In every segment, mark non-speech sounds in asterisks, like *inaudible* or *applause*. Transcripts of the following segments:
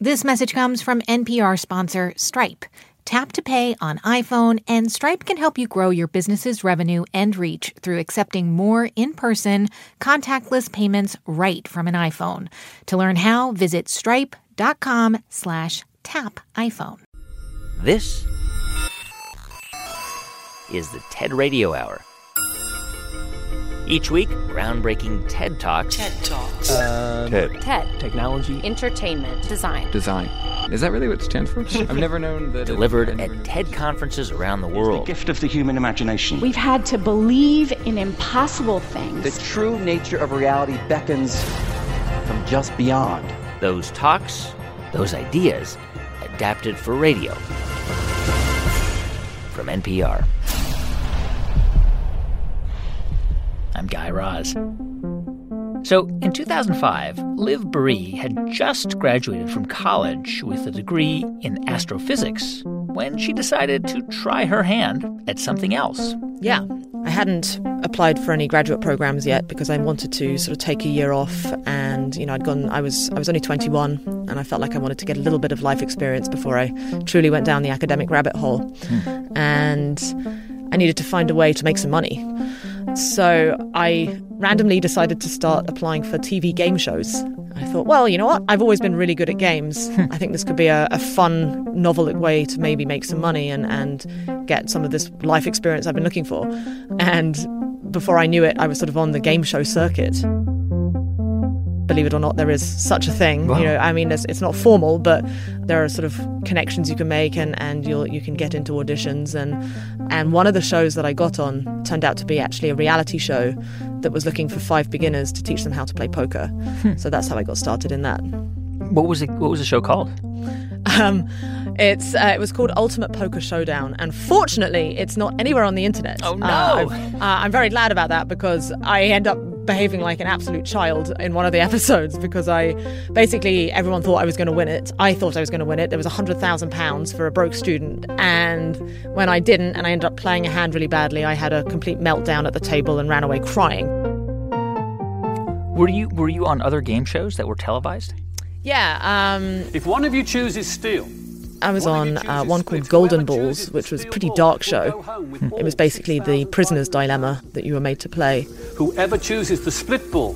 This message comes from NPR sponsor Stripe. Tap to pay on iPhone, and Stripe can help you grow your business's revenue and reach through accepting more in person, contactless payments right from an iPhone. To learn how, visit stripe.com slash tap iPhone. This is the TED Radio Hour. Each week, groundbreaking TED Talks. TED Talks. Um, TED. TED. Technology. Entertainment. Design. Design. Is that really what it stands for? *laughs* I've never known that. it- Delivered at TED conferences around the world. The gift of the human imagination. We've had to believe in impossible things. The true nature of reality beckons from just beyond. Those talks, those ideas, adapted for radio. From NPR. I'm Guy Raz. So, in 2005, Liv Boeree had just graduated from college with a degree in astrophysics when she decided to try her hand at something else. Yeah, I hadn't applied for any graduate programs yet because I wanted to sort of take a year off and you know I'd gone I was I was only 21 and I felt like I wanted to get a little bit of life experience before I truly went down the academic rabbit hole. Hmm. And I needed to find a way to make some money. So I randomly decided to start applying for TV game shows. I thought, well, you know what? I've always been really good at games. Hmm. I think this could be a, a fun, novel way to maybe make some money and, and get some of this life experience I've been looking for. And before I knew it, I was sort of on the game show circuit. Believe it or not, there is such a thing. Wow. You know, I mean, it's, it's not formal, but there are sort of connections you can make, and, and you'll you can get into auditions. And and one of the shows that I got on turned out to be actually a reality show that was looking for five beginners to teach them how to play poker. So that's how I got started in that. What was it? What was the show called? Um, it's uh, it was called Ultimate Poker Showdown, and fortunately, it's not anywhere on the internet. Oh, no. Uh, uh, I'm very glad about that because I end up behaving like an absolute child in one of the *laughs* episodes because I basically everyone thought I was going to win it. I thought I was going to win it. There was a hundred thousand pounds for a broke student, and when I didn't, and I ended up playing a hand really badly, I had a complete meltdown at the table and ran away crying. Were you were you on other game shows that were televised? Yeah, um, If one of you chooses steel, Amazon uh, one called Golden Balls, which was a pretty dark show. it was basically the prisoner's dilemma that you were made to play. Whoever chooses the split ball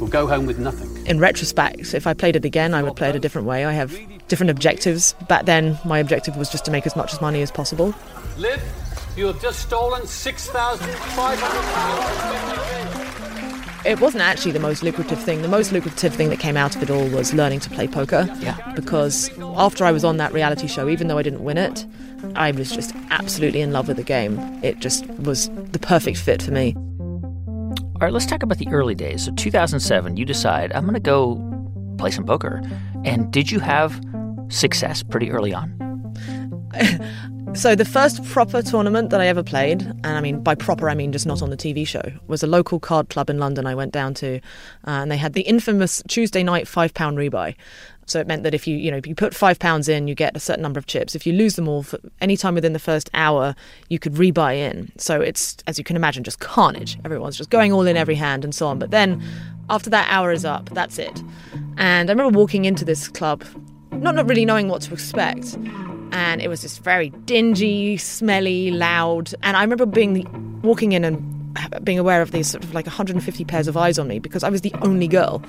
will go home with nothing. In retrospect, if I played it again, I would play it a different way. I have different objectives. Back then, my objective was just to make as much money as possible. Liv, you have just stolen £6,500. It wasn't actually the most lucrative thing. The most lucrative thing that came out of it all was learning to play poker. Yeah. Because after I was on that reality show, even though I didn't win it, I was just absolutely in love with the game. It just was the perfect fit for me. All right, let's talk about the early days. So 2007, you decide I'm going to go play some poker. And did you have success pretty early on? *laughs* So the first proper tournament that I ever played, and I mean by proper I mean just not on the TV show, was a local card club in London. I went down to, uh, and they had the infamous Tuesday night five pound rebuy. So it meant that if you you know if you put five pounds in, you get a certain number of chips. If you lose them all for any time within the first hour, you could rebuy in. So it's as you can imagine, just carnage. Everyone's just going all in every hand and so on. But then after that hour is up, that's it. And I remember walking into this club, not not really knowing what to expect and it was just very dingy, smelly, loud. And I remember being walking in and being aware of these sort of like 150 pairs of eyes on me because I was the only girl,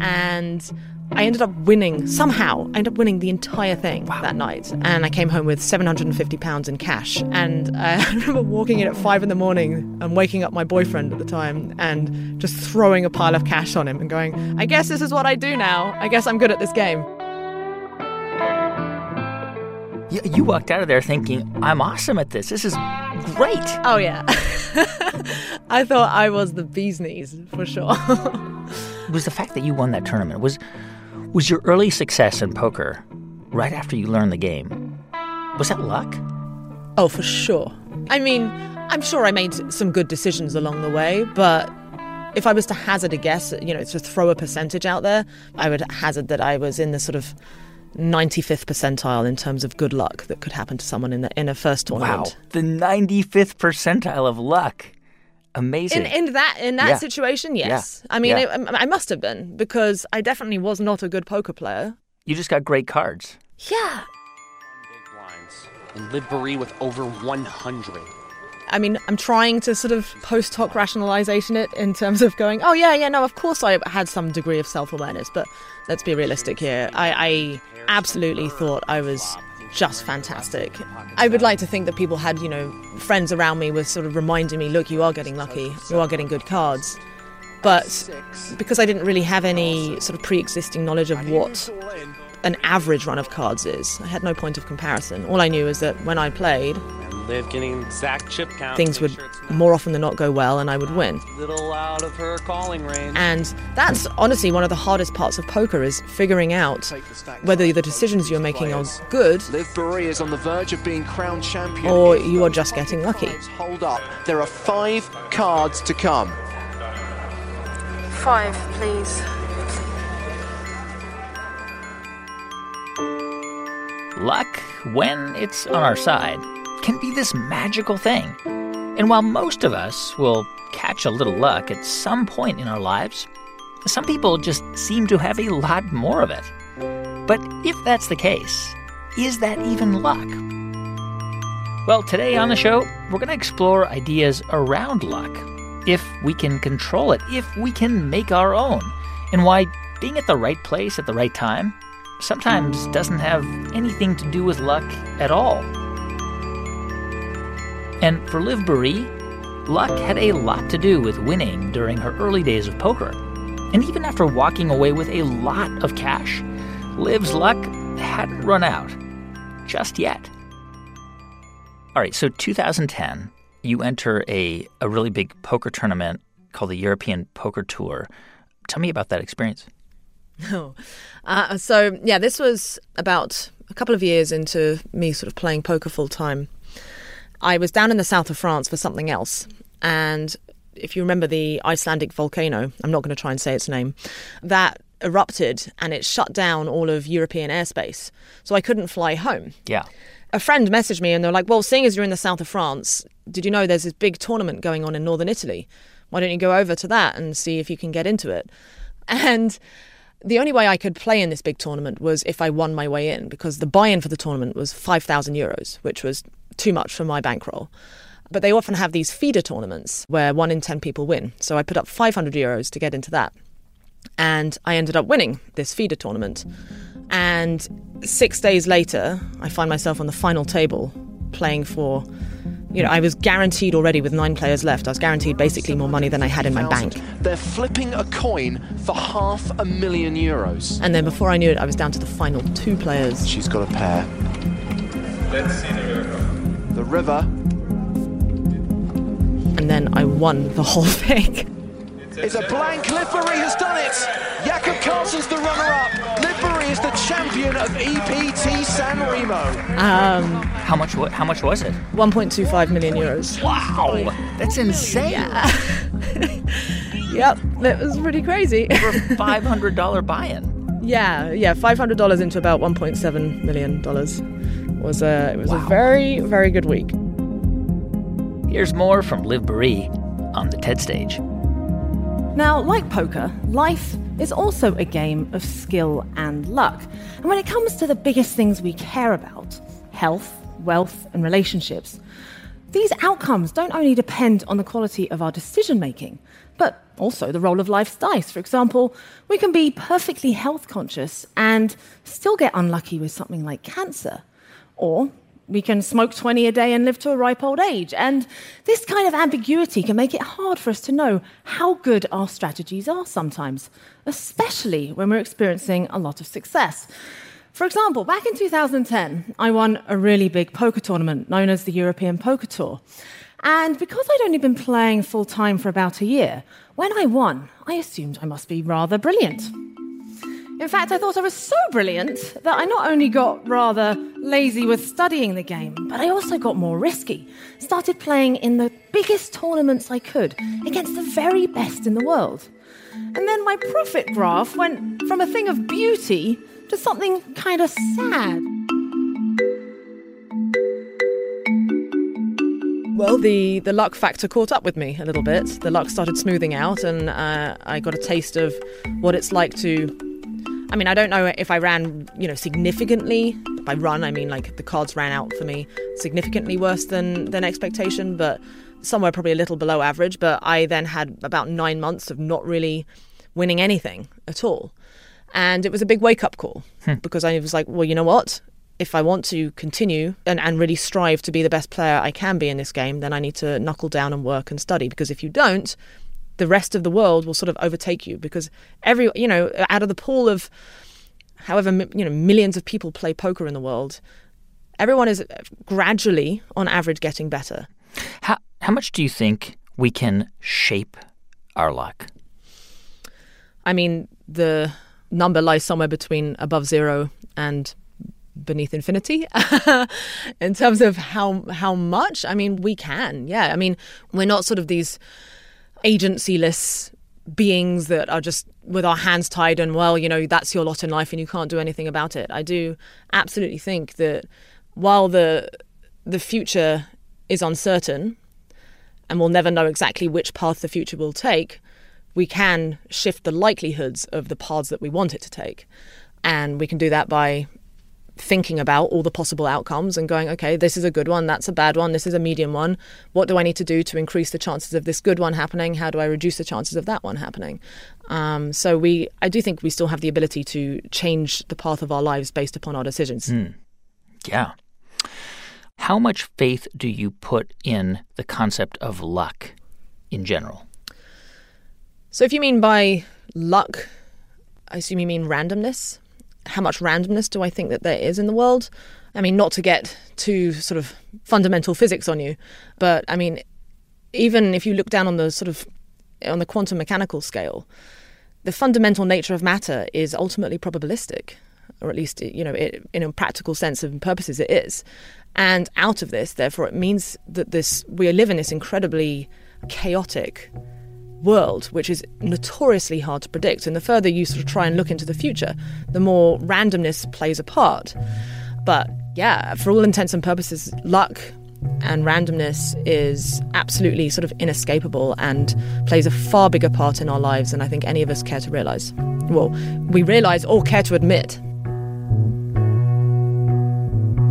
and. I ended up winning somehow. I ended up winning the entire thing that night, and I came home with 750 pounds in cash. And uh, *laughs* I remember walking in at five in the morning and waking up my boyfriend at the time and just throwing a pile of cash on him and going, "I guess this is what I do now. I guess I'm good at this game." You, you walked out of there thinking, I'm awesome at this. This is great. Oh yeah. *laughs* I thought I was the bee's knees for sure. *laughs* was the fact that you won that tournament was was your early success in poker right after you learned the game was that luck oh, for sure. I mean, I'm sure I made some good decisions along the way, but if I was to hazard a guess, you know, to throw a percentage out there, I would hazard that I was in the sort of 95th percentile in terms of good luck that could happen to someone in the in a first tournament. wow the 95th percentile of luck amazing In, in that in that Yeah. situation, yes. Yeah. I mean, Yeah. it, I must have been because I definitely was not a good poker player. You just got great cards. Yeah. Big blinds. And Liv with over 100. I mean, I'm trying to sort of post hoc rationalization it in terms of going, oh, yeah, yeah, no, of course I had some degree of self awareness, but let's be realistic here. I, I absolutely thought I was just fantastic. I would like to think that people had, you know, friends around me were sort of reminding me, look, you are getting lucky, you are getting good cards. But because I didn't really have any sort of pre existing knowledge of what an average run of cards is, I had no point of comparison. All I knew is that when I played, And Liv getting exact chip count. things would sure more often than not go well and I would win. little out of her calling range. And that's honestly one of the hardest parts of poker is figuring out whether the decisions you're making are good Liv Boeree is on the verge of being crowned champion. or you are just getting lucky. Hold up. There are five cards to come. Five, please. Luck, when it's on our side, can be this magical thing. And while most of us will catch a little luck at some point in our lives, some people just seem to have a lot more of it. But if that's the case, is that even luck? Well, today on the show, we're going to explore ideas around luck. If we can control it, if we can make our own, and why being at the right place at the right time sometimes doesn't have anything to do with luck at all. And for Liv Boeree, luck had a lot to do with winning during her early days of poker. And even after walking away with a lot of cash, Liv's luck hadn't run out. Just yet. All right, so 2010, you enter a, a really big poker tournament called the European Poker Tour. Tell me about that experience. No. Uh, so, yeah, this was about a couple of years into me sort of playing poker full time. I was down in the south of France for something else. And if you remember the Icelandic volcano, I'm not going to try and say its name, that erupted and it shut down all of European airspace. So I couldn't fly home. Yeah. A friend messaged me and they're like, Well, seeing as you're in the south of France, did you know there's this big tournament going on in northern Italy? Why don't you go over to that and see if you can get into it? *laughs* And the only way I could play in this big tournament was if I won my way in because the buy in for the tournament was 5,000 euros, which was too much for my bankroll. But they often have these feeder tournaments where one in 10 people win. So I put up 500 euros to get into that. And I ended up winning this feeder tournament. And six days later, I find myself on the final table playing for. You know, I was guaranteed already with nine players left. I was guaranteed basically more money than I had in my bank. They're flipping a coin for half a million euros. And then before I knew it, I was down to the final two players. She's got a pair. Let's see the river. The river. And then I won the whole *laughs* thing. It's a blank. Liv Boeree has done it. Jakob Carlsen's the runner-up. Liv Boeree is the champion of EPT San Remo. Um, How much? How much was it? 1.25 million euros. Wow, that's insane! *laughs* Yep, it was pretty crazy. For *laughs* five hundred dollar buy-in. yeah, yeah, $500 into about 1.7 million dollars was a it was a very very good week. Here's more from Liv Boeree on the TED stage. Now, like poker, life is also a game of skill and luck. And when it comes to the biggest things we care about health, wealth, and relationships these outcomes don't only depend on the quality of our decision making, but also the roll of life's dice. For example, we can be perfectly health conscious and still get unlucky with something like cancer. Or we can smoke 20 a day and live to a ripe old age. And this kind of ambiguity can make it hard for us to know how good our strategies are sometimes, especially when we're experiencing a lot of success. For example, back in 2010, I won a really big poker tournament known as the European Poker Tour. And because I'd only been playing full time for about a year, when I won, I assumed I must be rather brilliant. In fact, I thought I was so brilliant that I not only got rather lazy with studying the game, but I also got more risky. Started playing in the biggest tournaments I could against the very best in the world. And then my profit graph went from a thing of beauty to something kind of sad. Well, the, the luck factor caught up with me a little bit. The luck started smoothing out, and uh, I got a taste of what it's like to I mean, I don't know if I ran, you know, significantly. By run, I mean like the cards ran out for me significantly worse than than expectation, but somewhere probably a little below average. But I then had about nine months of not really winning anything at all, and it was a big wake up call hmm. because I was like, well, you know what? If I want to continue and, and really strive to be the best player I can be in this game, then I need to knuckle down and work and study. Because if you don't, the rest of the world will sort of overtake you because every you know out of the pool of however you know millions of people play poker in the world everyone is gradually on average getting better. How how much do you think we can shape our luck? I mean the number lies somewhere between above zero and beneath infinity. *laughs* In terms of how how much i mean we can yeah. I mean we're not sort of these agencyless beings that are just with our hands tied and well you know that's your lot in life and you can't do anything about it. I do absolutely think that while the the future is uncertain and we'll never know exactly which path the future will take we can shift the likelihoods of the paths that we want it to take. And we can do that by thinking about all the possible outcomes and going, okay, this is a good one, that's a bad one, this is a medium one. What do I need to do to increase the chances of this good one happening? How do I reduce the chances of that one happening? Um, so we, I do think we still have the ability to change the path of our lives based upon our decisions. Mm. Yeah. How much faith do you put in the concept of luck in general? So if you mean by luck, I assume you mean randomness how much randomness do I think that there is in the world? I mean, not to get too sort of fundamental physics on you, but I mean, even if you look down on the sort of on the quantum mechanical scale, the fundamental nature of matter is ultimately probabilistic, or at least you know, it, in a practical sense of purposes, it is. And out of this, therefore, it means that this we live in this incredibly chaotic world, which is notoriously hard to predict. And the further you sort of try and look into the future, the more randomness plays a part. But yeah, for all intents and purposes, luck and randomness is absolutely sort of inescapable and plays a far bigger part in our lives than I think any of us care to realize. Well, we realize or care to admit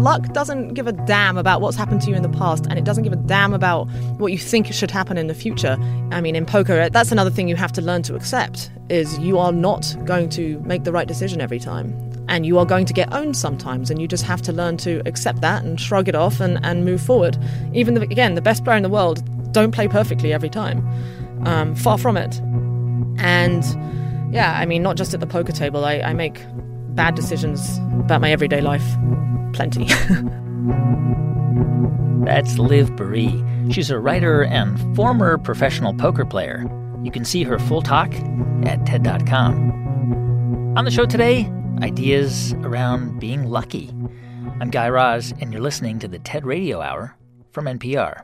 luck doesn't give a damn about what's happened to you in the past and it doesn't give a damn about what you think should happen in the future. I mean, in poker, that's another thing you have to learn to accept is you are not going to make the right decision every time. And you are going to get owned sometimes, and you just have to learn to accept that and shrug it off and, and move forward. Even the, again, the best player in the world don't play perfectly every time. Um, far from it. And yeah, I mean, not just at the poker table. I, I make bad decisions about my everyday life plenty. *laughs* That's Liv Boeree. She's a writer and former professional poker player. You can see her full talk at TED.com. On the show today, ideas around being lucky. I'm Guy Raz, and you're listening to the TED Radio Hour from NPR.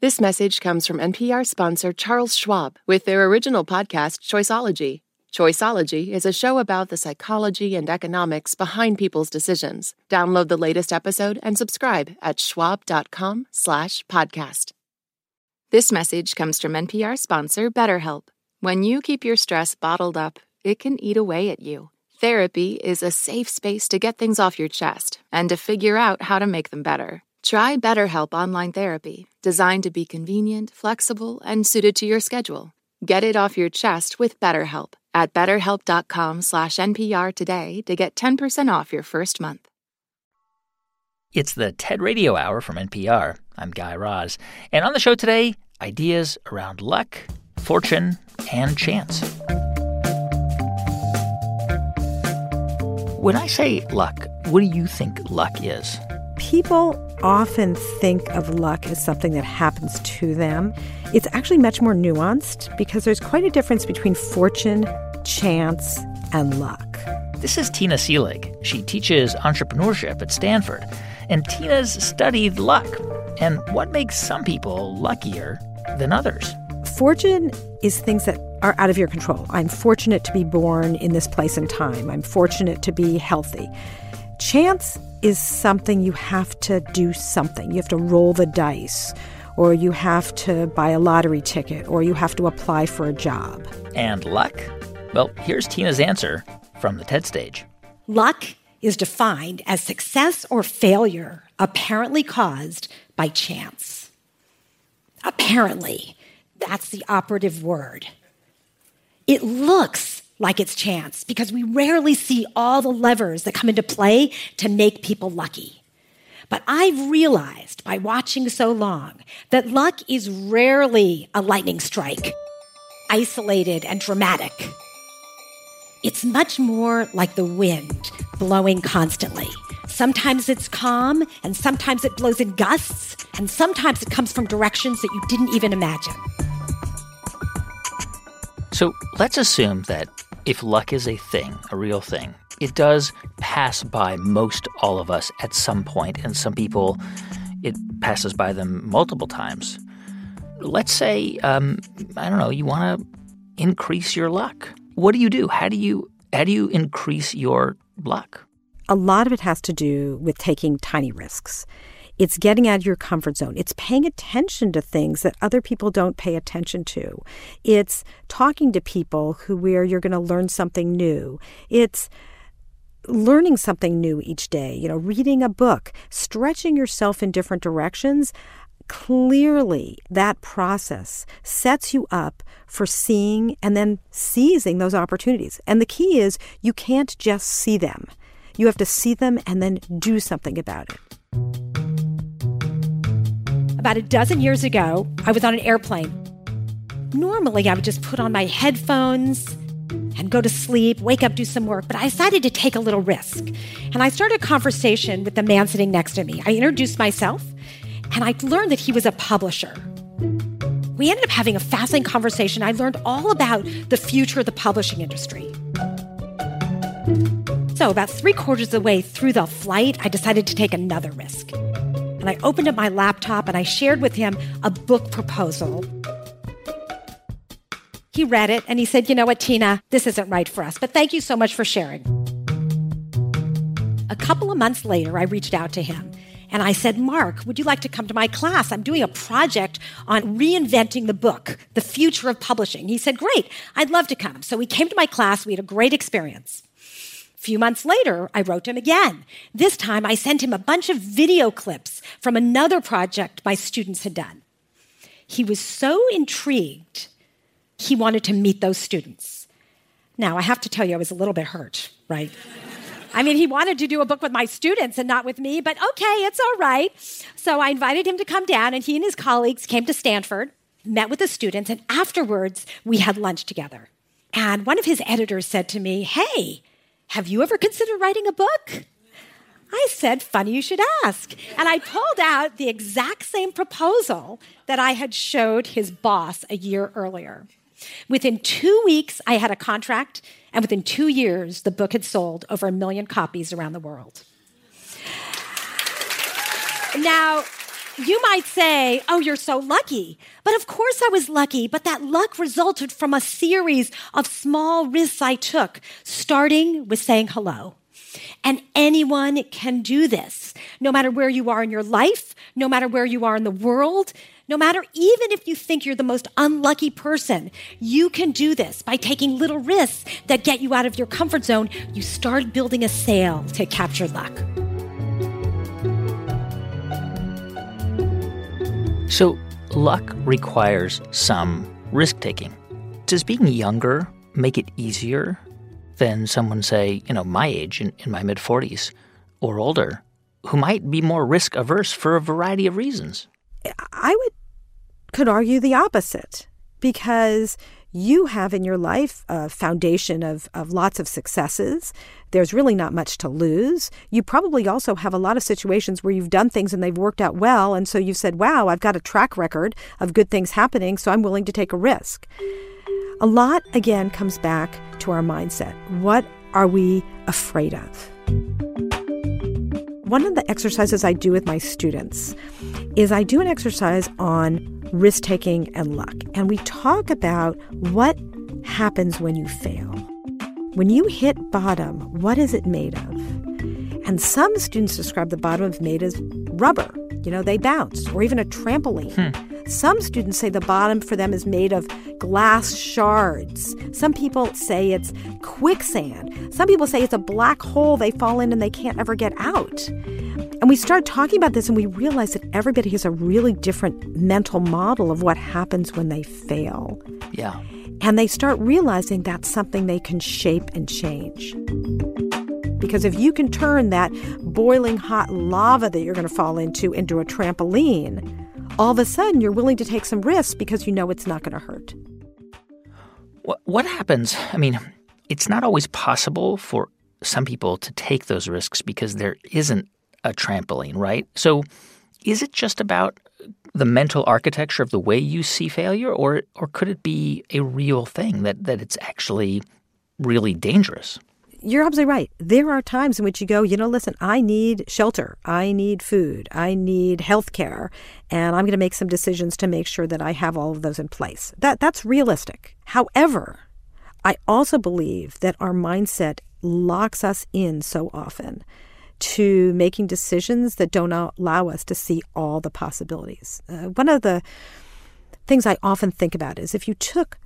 This message comes from NPR sponsor Charles Schwab with their original podcast, Choiceology. Choiceology is a show about the psychology and economics behind people's decisions. Download the latest episode and subscribe at schwab.com/podcast. This message comes from NPR sponsor BetterHelp. When you keep your stress bottled up, it can eat away at you. Therapy is a safe space to get things off your chest and to figure out how to make them better. Try BetterHelp Online Therapy, designed to be convenient, flexible, and suited to your schedule. Get it off your chest with BetterHelp at betterhelp.com slash NPR today to get 10% off your first month. It's the TED Radio Hour from NPR. I'm Guy Raz. And on the show today, ideas around luck, fortune, and chance. When I say luck, what do you think luck is? People often think of luck as something that happens to them. It's actually much more nuanced because there's quite a difference between fortune, chance, and luck. This is Tina Seelig. She teaches entrepreneurship at Stanford. And Tina's studied luck and what makes some people luckier than others. Fortune is things that are out of your control. I'm fortunate to be born in this place and time. I'm fortunate to be healthy. Chance is something you have to do something. You have to roll the dice, or you have to buy a lottery ticket, or you have to apply for a job. And luck? Well, here's Tina's answer from the TED stage. Luck is defined as success or failure apparently caused by chance. Apparently, that's the operative word. It looks like it's chance because we rarely see all the levers that come into play to make people lucky. But I've realized by watching so long that luck is rarely a lightning strike, isolated and dramatic. It's much more like the wind blowing constantly. Sometimes it's calm, and sometimes it blows in gusts, and sometimes it comes from directions that you didn't even imagine. So let's assume that if luck is a thing, a real thing, it does pass by most all of us at some point, and some people, it passes by them multiple times. Let's say, um, I don't know, you want to increase your luck. What do you do? How do you how do you increase your luck? A lot of it has to do with taking tiny risks. It's getting out of your comfort zone. It's paying attention to things that other people don't pay attention to. It's talking to people who where you're going to learn something new. It's learning something new each day, you know, reading a book, stretching yourself in different directions. Clearly, that process sets you up for seeing and then seizing those opportunities. And the key is you can't just see them. You have to see them and then do something about it. About a dozen years ago, I was on an airplane. Normally, I would just put on my headphones and go to sleep, wake up, do some work, but I decided to take a little risk. And I started a conversation with the man sitting next to me. I introduced myself, and I learned that he was a publisher. We ended up having a fascinating conversation. I learned all about the future of the publishing industry. So, about three quarters of the way through the flight, I decided to take another risk. And I opened up my laptop and I shared with him a book proposal. He read it and he said, You know what, Tina, this isn't right for us, but thank you so much for sharing. A couple of months later, I reached out to him and I said, Mark, would you like to come to my class? I'm doing a project on reinventing the book, the future of publishing. He said, Great, I'd love to come. So he came to my class. We had a great experience. Few months later, I wrote him again. This time, I sent him a bunch of video clips from another project my students had done. He was so intrigued, he wanted to meet those students. Now, I have to tell you, I was a little bit hurt, right? I mean, he wanted to do a book with my students and not with me, but okay, it's all right. So I invited him to come down, and he and his colleagues came to Stanford, met with the students, and afterwards, we had lunch together. And one of his editors said to me, Hey, have you ever considered writing a book? I said, Funny you should ask. And I pulled out the exact same proposal that I had showed his boss a year earlier. Within two weeks, I had a contract, and within two years, the book had sold over a million copies around the world. Now, you might say, Oh, you're so lucky. But of course I was lucky, but that luck resulted from a series of small risks I took, starting with saying hello. And anyone can do this, no matter where you are in your life, no matter where you are in the world, no matter even if you think you're the most unlucky person, you can do this by taking little risks that get you out of your comfort zone. You start building a sail to capture luck. So, luck requires some risk taking. Does being younger make it easier than someone, say, you know, my age, in, in my mid 40s or older, who might be more risk averse for a variety of reasons? I would could argue the opposite because you have in your life a foundation of, of lots of successes. There's really not much to lose. You probably also have a lot of situations where you've done things and they've worked out well. And so you've said, wow, I've got a track record of good things happening, so I'm willing to take a risk. A lot, again, comes back to our mindset. What are we afraid of? One of the exercises I do with my students is I do an exercise on risk taking and luck. And we talk about what happens when you fail. When you hit bottom, what is it made of? And some students describe the bottom as made as rubber. You know, they bounce, or even a trampoline. Hmm. Some students say the bottom for them is made of glass shards. Some people say it's quicksand. Some people say it's a black hole they fall in and they can't ever get out. And we start talking about this and we realize that everybody has a really different mental model of what happens when they fail. Yeah. And they start realizing that's something they can shape and change. Because if you can turn that boiling hot lava that you're going to fall into into a trampoline, all of a sudden you're willing to take some risks because you know it's not going to hurt. What, what happens? I mean, it's not always possible for some people to take those risks because there isn't a trampoline, right? So is it just about the mental architecture of the way you see failure, or or could it be a real thing that, that it's actually really dangerous? You're absolutely right. There are times in which you go, you know, listen, I need shelter, I need food, I need health care, and I'm going to make some decisions to make sure that I have all of those in place. That that's realistic. However, I also believe that our mindset locks us in so often to making decisions that don't allow us to see all the possibilities. Uh, one of the things I often think about is if you took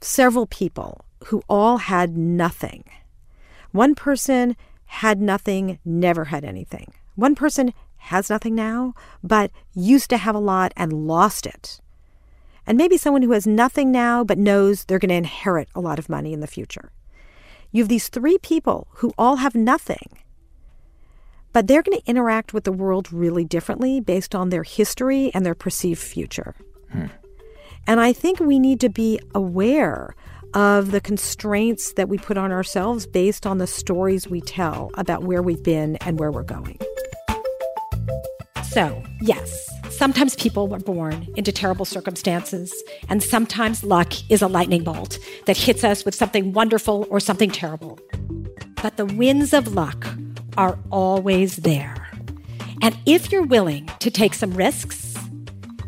several people who all had nothing, one person had nothing, never had anything. One person has nothing now, but used to have a lot and lost it. And maybe someone who has nothing now, but knows they're going to inherit a lot of money in the future. You have these three people who all have nothing but they're going to interact with the world really differently based on their history and their perceived future. Hmm. And I think we need to be aware of the constraints that we put on ourselves based on the stories we tell about where we've been and where we're going. So, yes, sometimes people were born into terrible circumstances, and sometimes luck is a lightning bolt that hits us with something wonderful or something terrible. But the winds of luck are always there. And if you're willing to take some risks,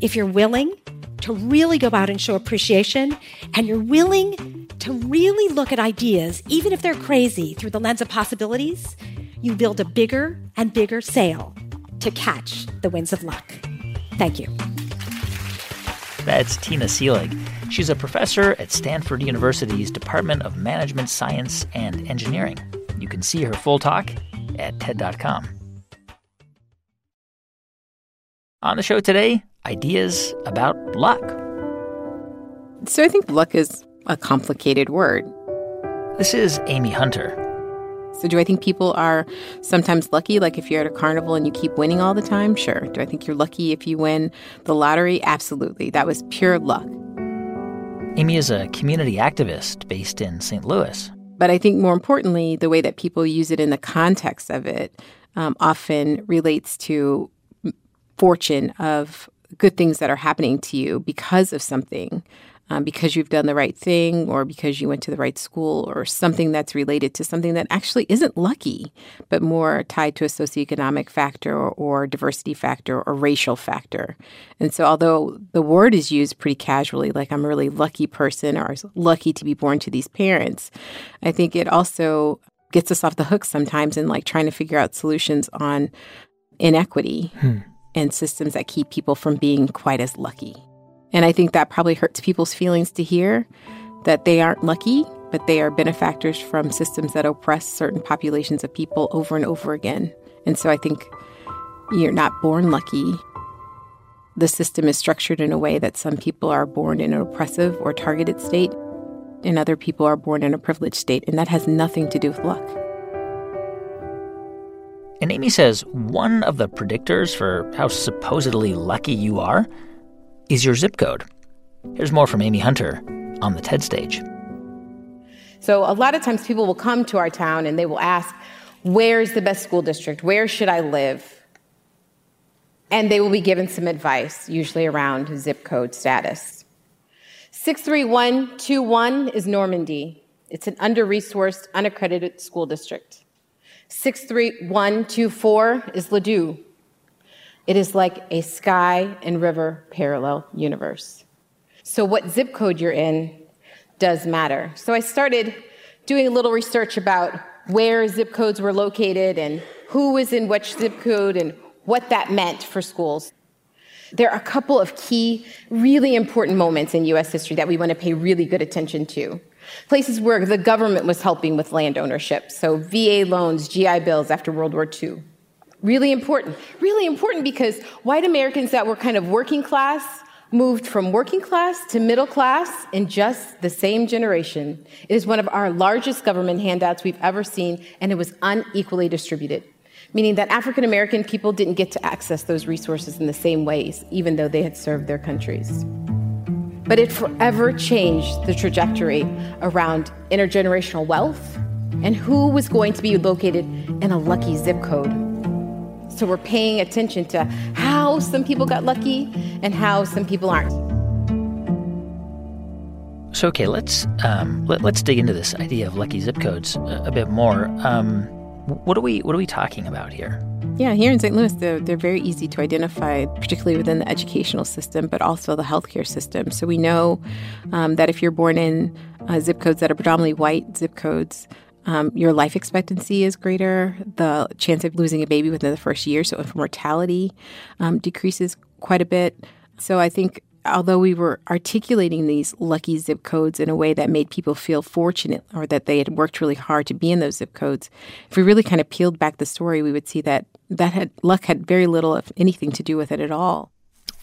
if you're willing to really go out and show appreciation, and you're willing to really look at ideas, even if they're crazy, through the lens of possibilities, you build a bigger and bigger sail to catch the winds of luck. Thank you. That's Tina Seelig. She's a professor at Stanford University's Department of Management Science and Engineering. You can see her full talk at TED.com. On the show today, ideas about luck. So I think luck is a complicated word. This is Amy Hunter. So, do I think people are sometimes lucky? Like if you're at a carnival and you keep winning all the time? Sure. Do I think you're lucky if you win the lottery? Absolutely. That was pure luck. Amy is a community activist based in St. Louis. But I think more importantly, the way that people use it in the context of it um, often relates to fortune of good things that are happening to you because of something um, because you've done the right thing or because you went to the right school or something that's related to something that actually isn't lucky, but more tied to a socioeconomic factor or, or diversity factor or racial factor. And so, although the word is used pretty casually, like I'm a really lucky person or lucky to be born to these parents, I think it also gets us off the hook sometimes in like trying to figure out solutions on inequity hmm. and systems that keep people from being quite as lucky. And I think that probably hurts people's feelings to hear that they aren't lucky, but they are benefactors from systems that oppress certain populations of people over and over again. And so I think you're not born lucky. The system is structured in a way that some people are born in an oppressive or targeted state, and other people are born in a privileged state, and that has nothing to do with luck. And Amy says one of the predictors for how supposedly lucky you are is your zip code. Here's more from Amy Hunter on the TED stage. So, a lot of times people will come to our town and they will ask, Where's the best school district? Where should I live? And they will be given some advice, usually around zip code status. 63121 is Normandy. It's an under resourced, unaccredited school district. 63124 is Ladue. It is like a sky and river parallel universe. So, what zip code you're in does matter. So, I started doing a little research about where zip codes were located and who was in which zip code and what that meant for schools. There are a couple of key, really important moments in US history that we want to pay really good attention to. Places where the government was helping with land ownership, so VA loans, GI Bills after World War II. Really important. Really important because white Americans that were kind of working class moved from working class to middle class in just the same generation. It is one of our largest government handouts we've ever seen, and it was unequally distributed, meaning that African American people didn't get to access those resources in the same ways, even though they had served their countries. But it forever changed the trajectory around intergenerational wealth and who was going to be located in a lucky zip code. So we're paying attention to how some people got lucky and how some people aren't. So okay, let's um, let, us dig into this idea of lucky zip codes a, a bit more. Um, what are we what are we talking about here? Yeah, here in St. Louis, they're, they're very easy to identify, particularly within the educational system, but also the healthcare system. So we know um, that if you're born in uh, zip codes that are predominantly white zip codes, um, your life expectancy is greater. The chance of losing a baby within the first year, so infant mortality, um, decreases quite a bit. So I think although we were articulating these lucky zip codes in a way that made people feel fortunate or that they had worked really hard to be in those zip codes, if we really kind of peeled back the story, we would see that that had luck had very little, if anything, to do with it at all.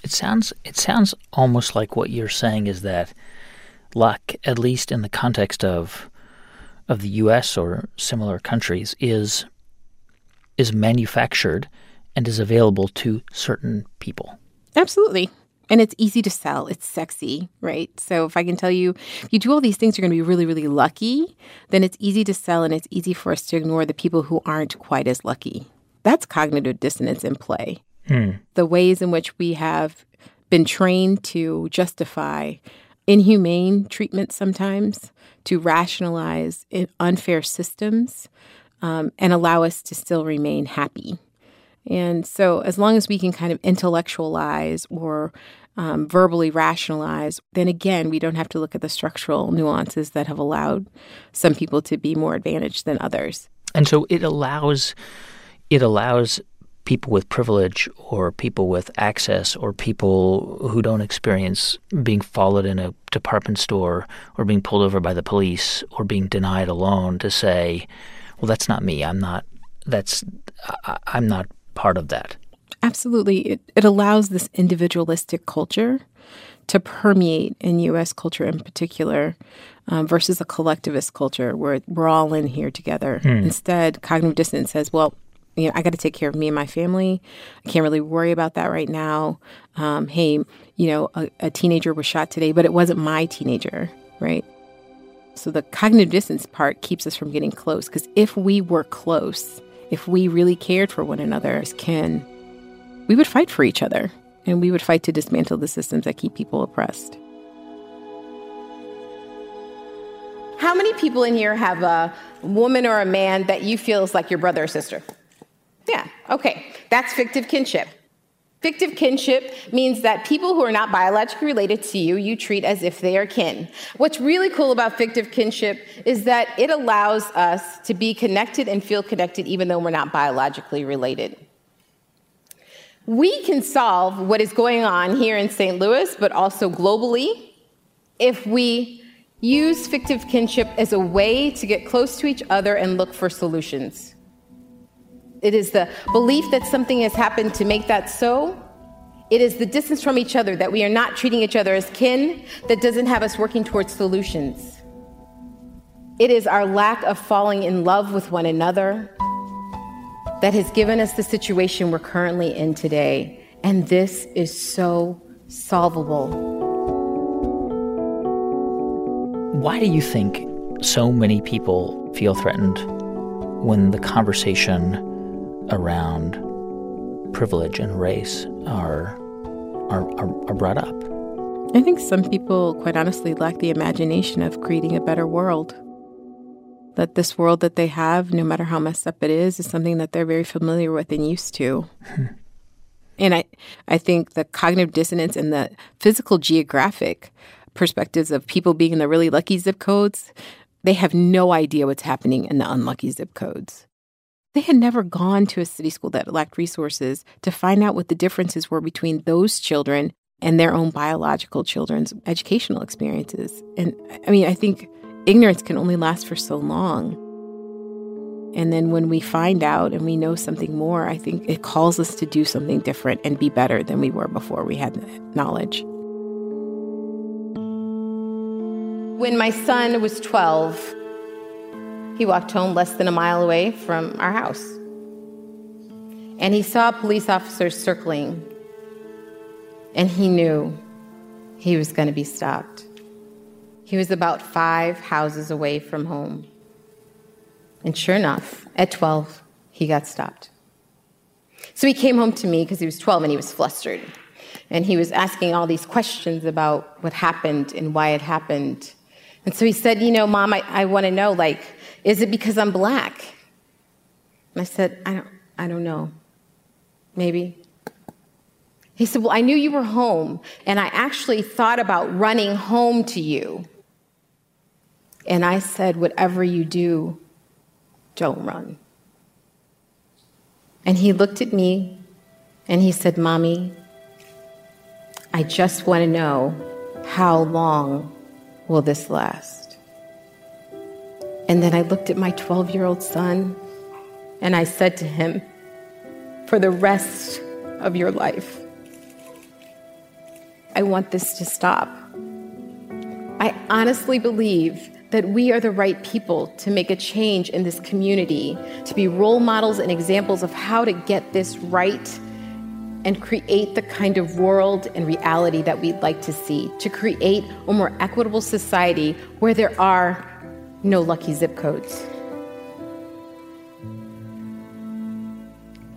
It sounds it sounds almost like what you're saying is that luck, at least in the context of of the US or similar countries is is manufactured and is available to certain people. Absolutely. And it's easy to sell. It's sexy, right? So if I can tell you, if you do all these things, you're going to be really, really lucky, then it's easy to sell and it's easy for us to ignore the people who aren't quite as lucky. That's cognitive dissonance in play. Hmm. The ways in which we have been trained to justify inhumane treatment sometimes, to rationalize unfair systems, um, and allow us to still remain happy. And so, as long as we can kind of intellectualize or um, verbally rationalize, then again, we don't have to look at the structural nuances that have allowed some people to be more advantaged than others. And so, it allows it allows people with privilege or people with access or people who don't experience being followed in a department store or being pulled over by the police or being denied a loan to say, well, that's not me. I'm not, that's, I, I'm not part of that. Absolutely. It, it allows this individualistic culture to permeate in U.S. culture in particular um, versus a collectivist culture where we're all in here together. Hmm. Instead, cognitive dissonance says, well, you know, I got to take care of me and my family. I can't really worry about that right now. Um, hey, you know, a, a teenager was shot today, but it wasn't my teenager, right? So the cognitive distance part keeps us from getting close because if we were close, if we really cared for one another as kin, we would fight for each other and we would fight to dismantle the systems that keep people oppressed. How many people in here have a woman or a man that you feel is like your brother or sister? Yeah, okay. That's fictive kinship. Fictive kinship means that people who are not biologically related to you, you treat as if they are kin. What's really cool about fictive kinship is that it allows us to be connected and feel connected even though we're not biologically related. We can solve what is going on here in St. Louis, but also globally, if we use fictive kinship as a way to get close to each other and look for solutions. It is the belief that something has happened to make that so. It is the distance from each other, that we are not treating each other as kin, that doesn't have us working towards solutions. It is our lack of falling in love with one another that has given us the situation we're currently in today. And this is so solvable. Why do you think so many people feel threatened when the conversation around privilege and race are, are, are, are brought up. I think some people, quite honestly, lack the imagination of creating a better world. that this world that they have, no matter how messed up it is, is something that they're very familiar with and used to. *laughs* and I, I think the cognitive dissonance and the physical geographic perspectives of people being in the really lucky zip codes, they have no idea what's happening in the unlucky zip codes. They had never gone to a city school that lacked resources to find out what the differences were between those children and their own biological children's educational experiences. And I mean, I think ignorance can only last for so long. And then when we find out and we know something more, I think it calls us to do something different and be better than we were before we had knowledge. When my son was 12, he walked home less than a mile away from our house. And he saw police officers circling, and he knew he was going to be stopped. He was about five houses away from home. And sure enough, at 12, he got stopped. So he came home to me because he was 12 and he was flustered. And he was asking all these questions about what happened and why it happened. And so he said, You know, mom, I, I want to know, like, is it because I'm black? And I said, I don't, I don't know. Maybe. He said, Well, I knew you were home, and I actually thought about running home to you. And I said, Whatever you do, don't run. And he looked at me and he said, Mommy, I just want to know how long will this last? And then I looked at my 12 year old son and I said to him, For the rest of your life, I want this to stop. I honestly believe that we are the right people to make a change in this community, to be role models and examples of how to get this right and create the kind of world and reality that we'd like to see, to create a more equitable society where there are no lucky zip codes.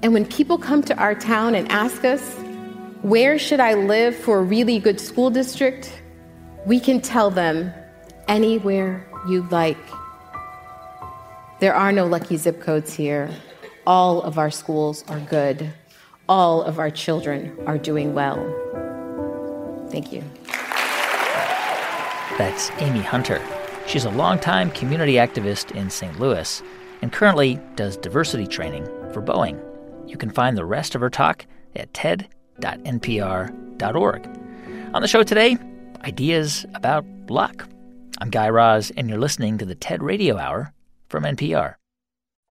And when people come to our town and ask us, where should I live for a really good school district? We can tell them anywhere you'd like. There are no lucky zip codes here. All of our schools are good. All of our children are doing well. Thank you. That's Amy Hunter. She's a longtime community activist in St. Louis and currently does diversity training for Boeing. You can find the rest of her talk at ted.npr.org. On the show today, ideas about luck. I'm Guy Raz, and you're listening to the TED Radio Hour from NPR.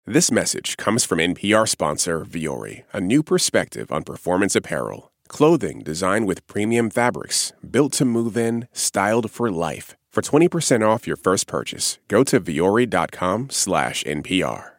This message comes from NPR sponsor Vuori, a new perspective on performance apparel. Clothing designed with premium fabrics, built to move in, styled for life. For 20% off your first purchase, go to vuori.com slash NPR.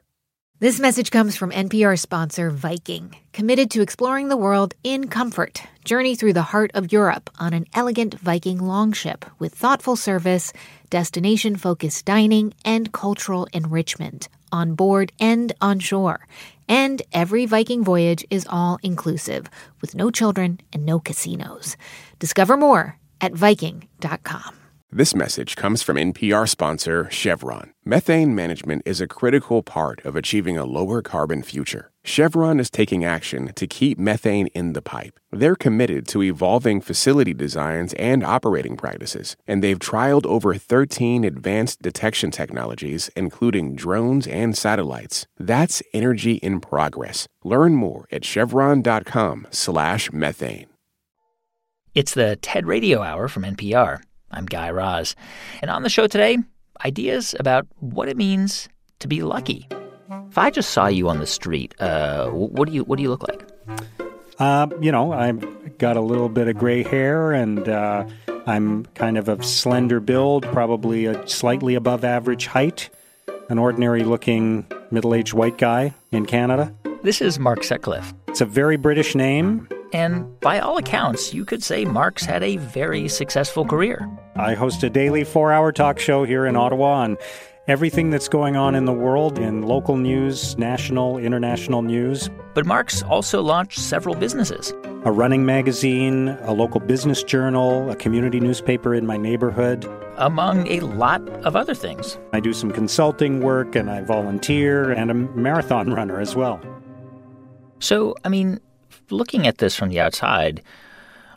This message comes from NPR sponsor Viking, committed to exploring the world in comfort. Journey through the heart of Europe on an elegant Viking longship with thoughtful service, destination focused dining, and cultural enrichment on board and on shore. And every Viking voyage is all inclusive, with no children and no casinos. Discover more at Viking.com. This message comes from NPR sponsor Chevron. Methane management is a critical part of achieving a lower carbon future. Chevron is taking action to keep methane in the pipe. They're committed to evolving facility designs and operating practices, and they've trialed over 13 advanced detection technologies, including drones and satellites. That's energy in progress. Learn more at chevron.com/methane. It's the TED Radio Hour from NPR. I'm Guy Raz. And on the show today, ideas about what it means to be lucky. If I just saw you on the street, uh, what do you what do you look like? Uh, you know, I've got a little bit of gray hair, and uh, I'm kind of a slender build, probably a slightly above average height, an ordinary-looking middle-aged white guy in Canada. This is Mark Sutcliffe. It's a very British name. And by all accounts, you could say Mark's had a very successful career. I host a daily four hour talk show here in Ottawa on everything that's going on in the world in local news, national, international news. But Mark's also launched several businesses. a running magazine, a local business journal, a community newspaper in my neighborhood. Among a lot of other things. I do some consulting work and I volunteer and a marathon runner as well. So, I mean, looking at this from the outside,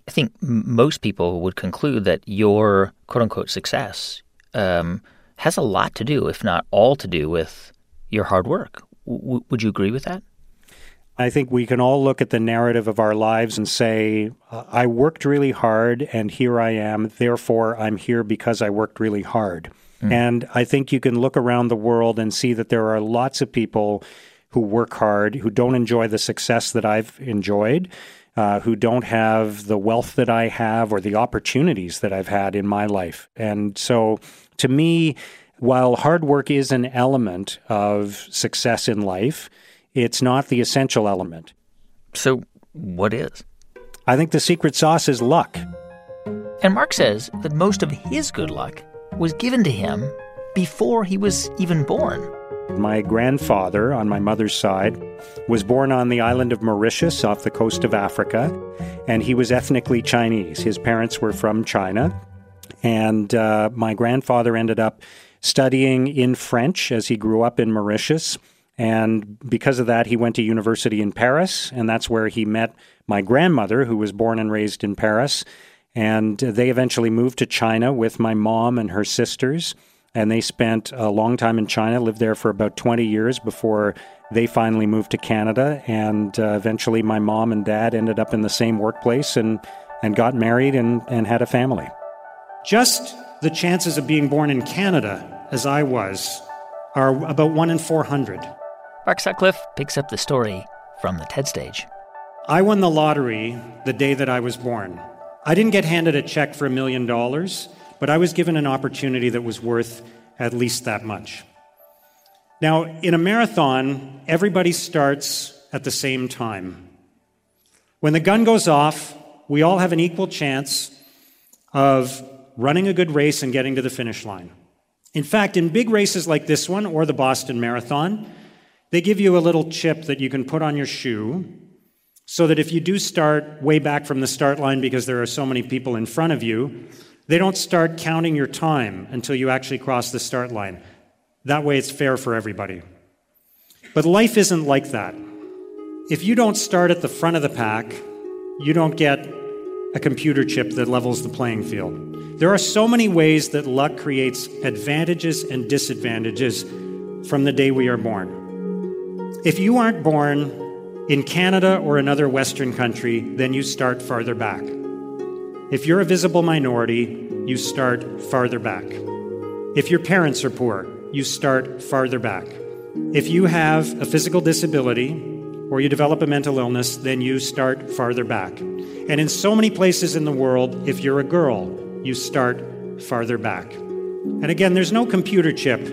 I think most people would conclude that your quote unquote success um, has a lot to do, if not all to do, with your hard work. W- would you agree with that? I think we can all look at the narrative of our lives and say, I worked really hard and here I am. Therefore, I'm here because I worked really hard. Mm. And I think you can look around the world and see that there are lots of people who work hard, who don't enjoy the success that I've enjoyed, uh, who don't have the wealth that I have or the opportunities that I've had in my life. And so to me, while hard work is an element of success in life, it's not the essential element. So, what is? I think the secret sauce is luck. And Mark says that most of his good luck was given to him before he was even born. My grandfather, on my mother's side, was born on the island of Mauritius off the coast of Africa, and he was ethnically Chinese. His parents were from China, and uh, my grandfather ended up studying in French as he grew up in Mauritius and because of that, he went to university in Paris, and that's where he met my grandmother, who was born and raised in Paris. And they eventually moved to China with my mom and her sisters. And they spent a long time in China, lived there for about 20 years before they finally moved to Canada. And uh, eventually, my mom and dad ended up in the same workplace and, and got married and, and had a family. Just the chances of being born in Canada, as I was, are about 1 in 400. Mark Sutcliffe picks up the story from the TED stage. I won the lottery the day that I was born. I didn't get handed a check for a million dollars, but I was given an opportunity that was worth at least that much. Now, in a marathon, everybody starts at the same time. When the gun goes off, we all have an equal chance of running a good race and getting to the finish line. In fact, in big races like this one or the Boston Marathon, they give you a little chip that you can put on your shoe so that if you do start way back from the start line because there are so many people in front of you, they don't start counting your time until you actually cross the start line. That way it's fair for everybody. But life isn't like that. If you don't start at the front of the pack, you don't get a computer chip that levels the playing field. There are so many ways that luck creates advantages and disadvantages from the day we are born. If you aren't born in Canada or another Western country, then you start farther back. If you're a visible minority, you start farther back. If your parents are poor, you start farther back. If you have a physical disability or you develop a mental illness, then you start farther back. And in so many places in the world, if you're a girl, you start farther back. And again, there's no computer chip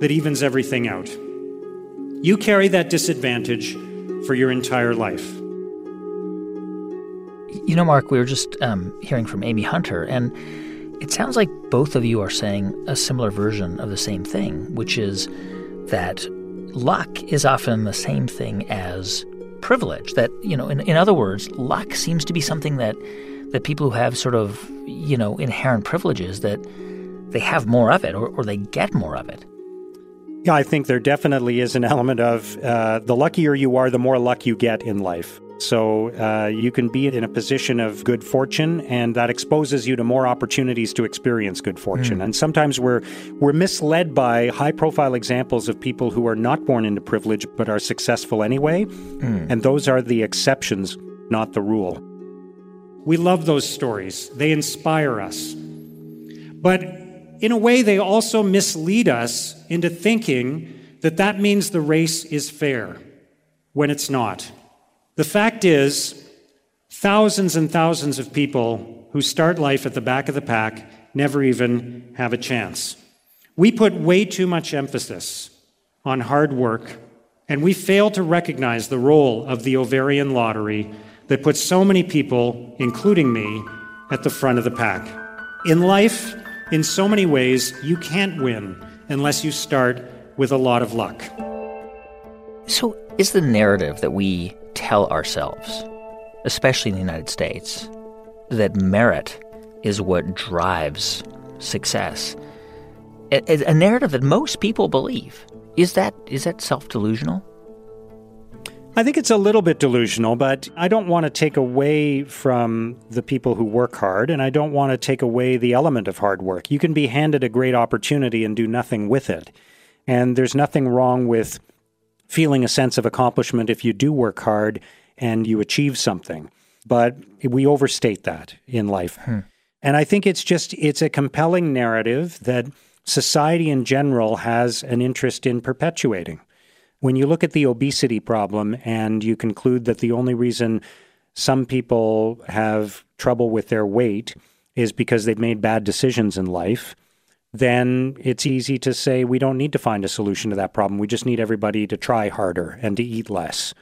that evens everything out. You carry that disadvantage for your entire life. You know, Mark, we were just um, hearing from Amy Hunter, and it sounds like both of you are saying a similar version of the same thing, which is that luck is often the same thing as privilege. That, you know, in, in other words, luck seems to be something that, that people who have sort of, you know, inherent privileges, that they have more of it or, or they get more of it. Yeah, I think there definitely is an element of uh, the luckier you are, the more luck you get in life. So uh, you can be in a position of good fortune, and that exposes you to more opportunities to experience good fortune. Mm. And sometimes we're we're misled by high-profile examples of people who are not born into privilege but are successful anyway, mm. and those are the exceptions, not the rule. We love those stories; they inspire us. But in a way, they also mislead us into thinking that that means the race is fair when it's not. The fact is, thousands and thousands of people who start life at the back of the pack never even have a chance. We put way too much emphasis on hard work, and we fail to recognize the role of the ovarian lottery that puts so many people, including me, at the front of the pack. In life, in so many ways, you can't win unless you start with a lot of luck. So, is the narrative that we tell ourselves especially in the United States, that merit is what drives success. A, a narrative that most people believe. Is that is that self-delusional? I think it's a little bit delusional, but I don't want to take away from the people who work hard, and I don't want to take away the element of hard work. You can be handed a great opportunity and do nothing with it. And there's nothing wrong with feeling a sense of accomplishment if you do work hard and you achieve something. But we overstate that in life. Hmm. And I think it's just it's a compelling narrative that society in general has an interest in perpetuating. When you look at the obesity problem and you conclude that the only reason some people have trouble with their weight is because they've made bad decisions in life, then it's easy to say we don't need to find a solution to that problem. We just need everybody to try harder and to eat less.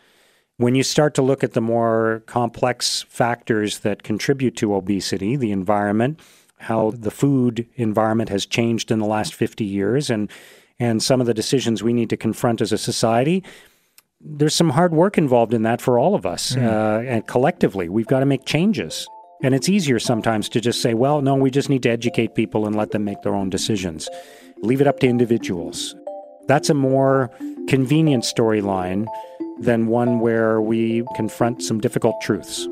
When you start to look at the more complex factors that contribute to obesity, the environment, how the food environment has changed in the last 50 years, and and some of the decisions we need to confront as a society, there's some hard work involved in that for all of us. Mm. Uh, and collectively, we've got to make changes. And it's easier sometimes to just say, well, no, we just need to educate people and let them make their own decisions. Leave it up to individuals. That's a more convenient storyline than one where we confront some difficult truths.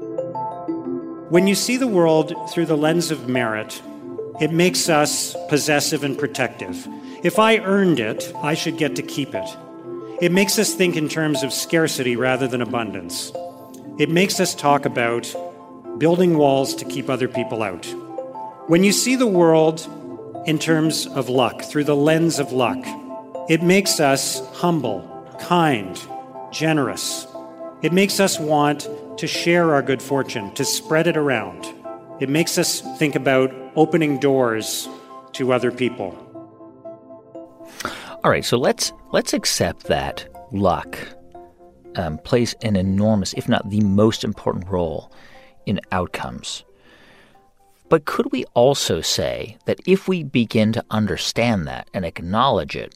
When you see the world through the lens of merit, it makes us possessive and protective. If I earned it, I should get to keep it. It makes us think in terms of scarcity rather than abundance. It makes us talk about building walls to keep other people out. When you see the world in terms of luck, through the lens of luck, it makes us humble, kind, generous. It makes us want to share our good fortune, to spread it around. It makes us think about opening doors to other people. All right, so let's let's accept that luck um, plays an enormous, if not the most important role in outcomes. But could we also say that if we begin to understand that and acknowledge it,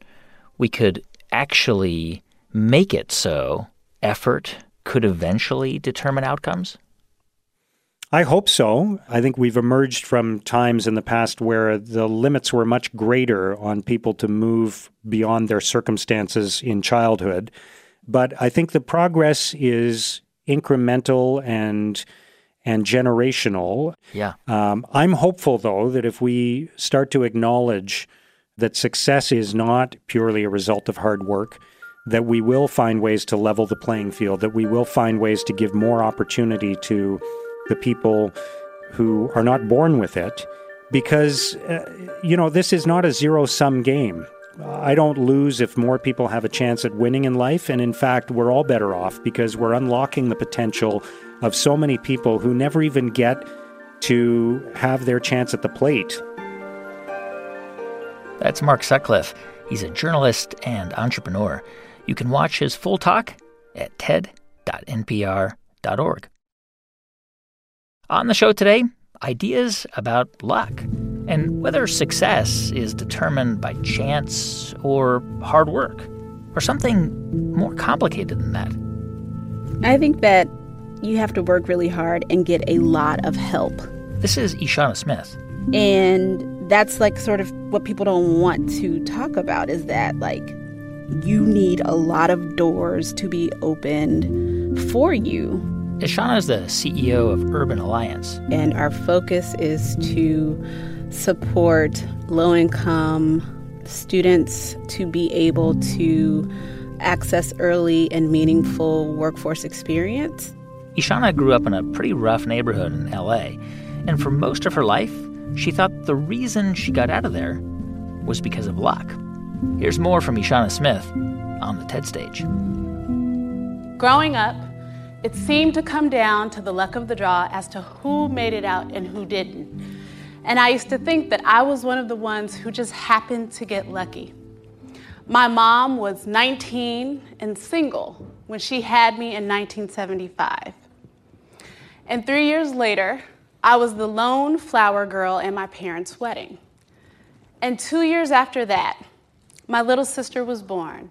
we could actually make it so effort could eventually determine outcomes? I hope so. I think we've emerged from times in the past where the limits were much greater on people to move beyond their circumstances in childhood. But I think the progress is incremental and and generational. Yeah. Um, I'm hopeful, though, that if we start to acknowledge that success is not purely a result of hard work, that we will find ways to level the playing field, that we will find ways to give more opportunity to the people who are not born with it because uh, you know this is not a zero sum game i don't lose if more people have a chance at winning in life and in fact we're all better off because we're unlocking the potential of so many people who never even get to have their chance at the plate. That's mark sutcliffe. He's a journalist and entrepreneur. You can watch his full talk at ted.npr.org on the show today, ideas about luck and whether success is determined by chance or hard work or something more complicated than that. I think that you have to work really hard and get a lot of help. This is Eshauna Smith. And that's like sort of what people don't want to talk about is that like you need a lot of doors to be opened for you Eshauna is the CEO of Urban Alliance. And our focus is to support low income students to be able to access early and meaningful workforce experience. Eshauna grew up in a pretty rough neighborhood in LA, and for most of her life, she thought the reason she got out of there was because of luck. Here's more from Eshauna Smith on the TED stage. Growing up, it seemed to come down to the luck of the draw as to who made it out and who didn't. And I used to think that I was one of the ones who just happened to get lucky. My mom was 19 and single when she had me in 1975. And three years later, I was the lone flower girl at my parents' wedding. And two years after that, my little sister was born.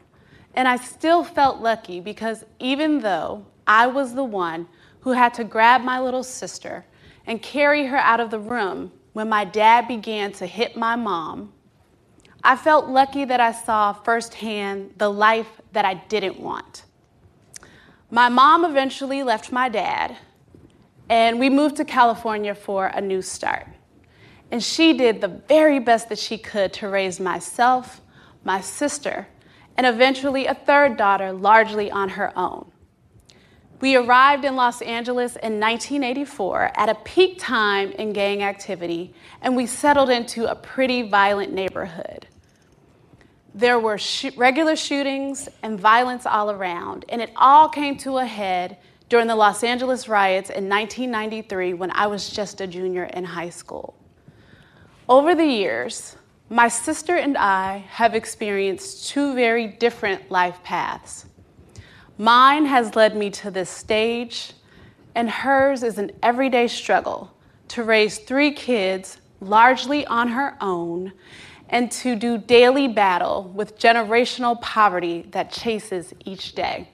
And I still felt lucky because even though I was the one who had to grab my little sister and carry her out of the room when my dad began to hit my mom. I felt lucky that I saw firsthand the life that I didn't want. My mom eventually left my dad, and we moved to California for a new start. And she did the very best that she could to raise myself, my sister, and eventually a third daughter largely on her own. We arrived in Los Angeles in 1984 at a peak time in gang activity, and we settled into a pretty violent neighborhood. There were sh- regular shootings and violence all around, and it all came to a head during the Los Angeles riots in 1993 when I was just a junior in high school. Over the years, my sister and I have experienced two very different life paths. Mine has led me to this stage, and hers is an everyday struggle to raise three kids largely on her own and to do daily battle with generational poverty that chases each day.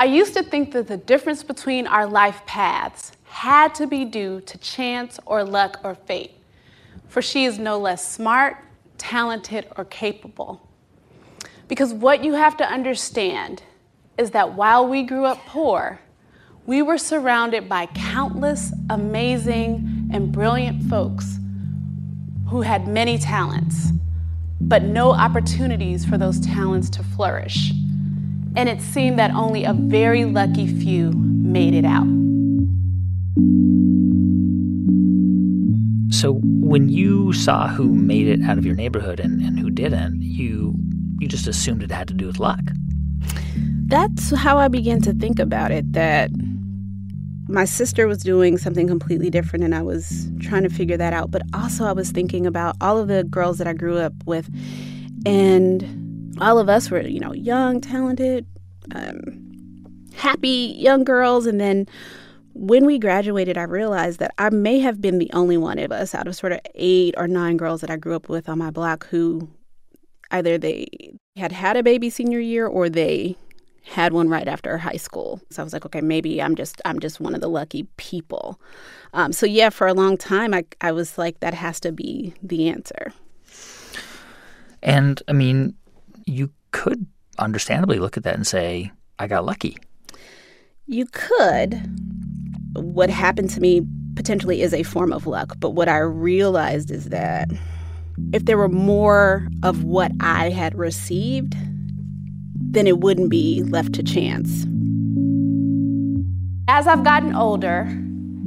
I used to think that the difference between our life paths had to be due to chance or luck or fate, for she is no less smart, talented, or capable. Because what you have to understand is that while we grew up poor, we were surrounded by countless amazing and brilliant folks who had many talents, but no opportunities for those talents to flourish. And it seemed that only a very lucky few made it out. So when you saw who made it out of your neighborhood and, and who didn't, you you just assumed it had to do with luck. That's how I began to think about it that my sister was doing something completely different and I was trying to figure that out. But also, I was thinking about all of the girls that I grew up with, and all of us were, you know, young, talented, um, happy young girls. And then when we graduated, I realized that I may have been the only one of us out of sort of eight or nine girls that I grew up with on my block who either they had had a baby senior year or they had one right after high school. So I was like, okay, maybe I'm just I'm just one of the lucky people. Um, so yeah, for a long time, I I was like, that has to be the answer. And I mean, you could understandably look at that and say, I got lucky. You could. What happened to me potentially is a form of luck, but what I realized is that if there were more of what I had received, then it wouldn't be left to chance. As I've gotten older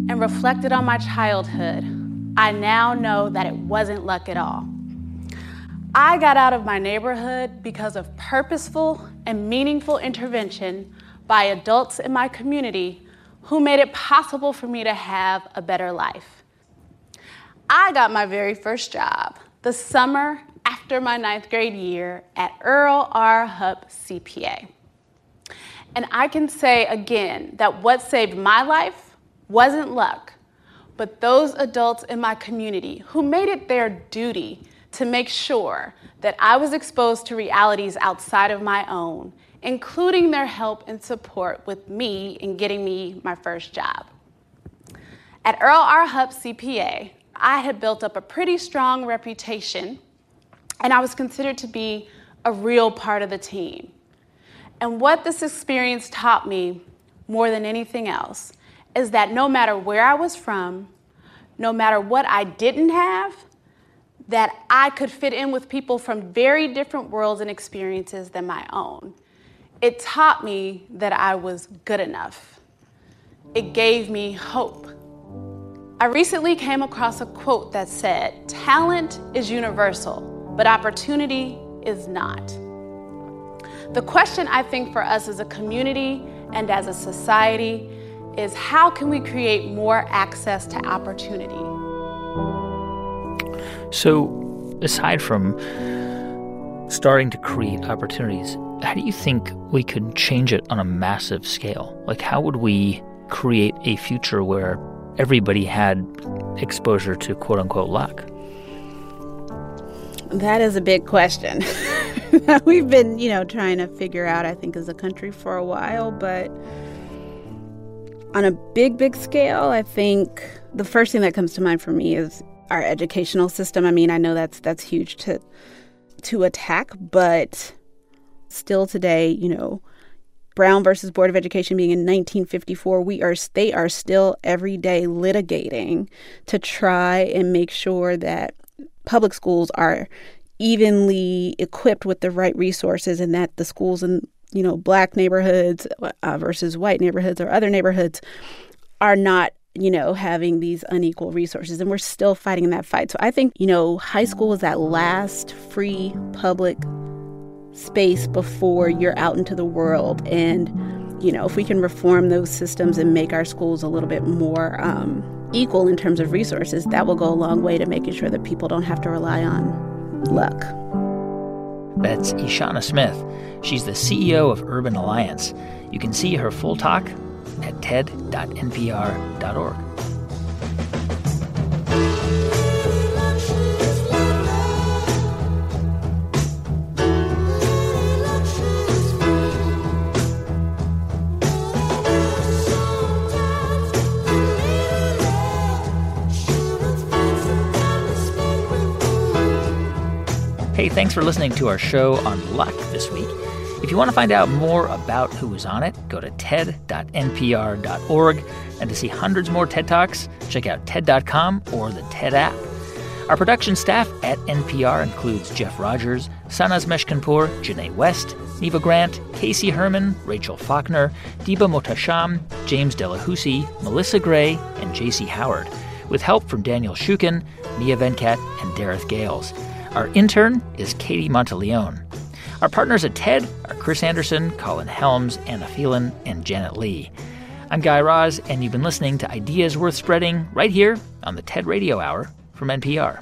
and reflected on my childhood, I now know that it wasn't luck at all. I got out of my neighborhood because of purposeful and meaningful intervention by adults in my community who made it possible for me to have a better life. I got my very first job the summer after my ninth grade year at Earl R. Hupp CPA. And I can say again that what saved my life wasn't luck, but those adults in my community who made it their duty to make sure that I was exposed to realities outside of my own, including their help and support with me in getting me my first job. At Earl R. Hupp CPA, I had built up a pretty strong reputation and I was considered to be a real part of the team. And what this experience taught me more than anything else is that no matter where I was from, no matter what I didn't have, that I could fit in with people from very different worlds and experiences than my own. It taught me that I was good enough. It gave me hope. I recently came across a quote that said, Talent is universal but opportunity is not. The question I think for us as a community and as a society is how can we create more access to opportunity? So, aside from starting to create opportunities, how do you think we could change it on a massive scale? Like, how would we create a future where everybody had exposure to quote unquote luck? That is a big question. *laughs* We've been, you know, trying to figure out, I think, as a country for a while, but On a big, big scale, I think the first thing that comes to mind for me is our educational system. I mean, I know that's that's huge to to attack, but still today, you know, Brown versus Board of Education being in 1954, we are they are still every day litigating to try and make sure that public schools are evenly equipped with the right resources and that the schools in you know black neighborhoods uh, versus white neighborhoods or other neighborhoods are not you know having these unequal resources and we're still fighting that fight so i think you know high school is that last free public space before you're out into the world. And, you know, if we can reform those systems and make our schools a little bit more um, equal in terms of resources, that will go a long way to making sure that people don't have to rely on luck. That's Eshauna Smith. She's the CEO of Urban Alliance. You can see her full talk at ted.npr.org. Hey, thanks for listening to our show on luck this week. If you want to find out more about who was on it, go to ted.npr.org. And to see hundreds more TED Talks, check out TED.com or the TED app. Our production staff at NPR includes Jeff Rogers, Sanaz Meshkinpour, Janae West, Neva Grant, Casey Herman, Rachel Faulkner, Diba Mohtasham, James Delahoussaye, Melissa Gray, and JC Howard, with help from Daniel Shukin, Mia Venkat, and Dareth Gales. Our intern is Katie Monteleone. Our partners at TED are Chris Anderson, Colin Helms, Anna Phelan, and Janet Lee. I'm Guy Raz, and you've been listening to Ideas Worth Spreading right here on the TED Radio Hour from NPR.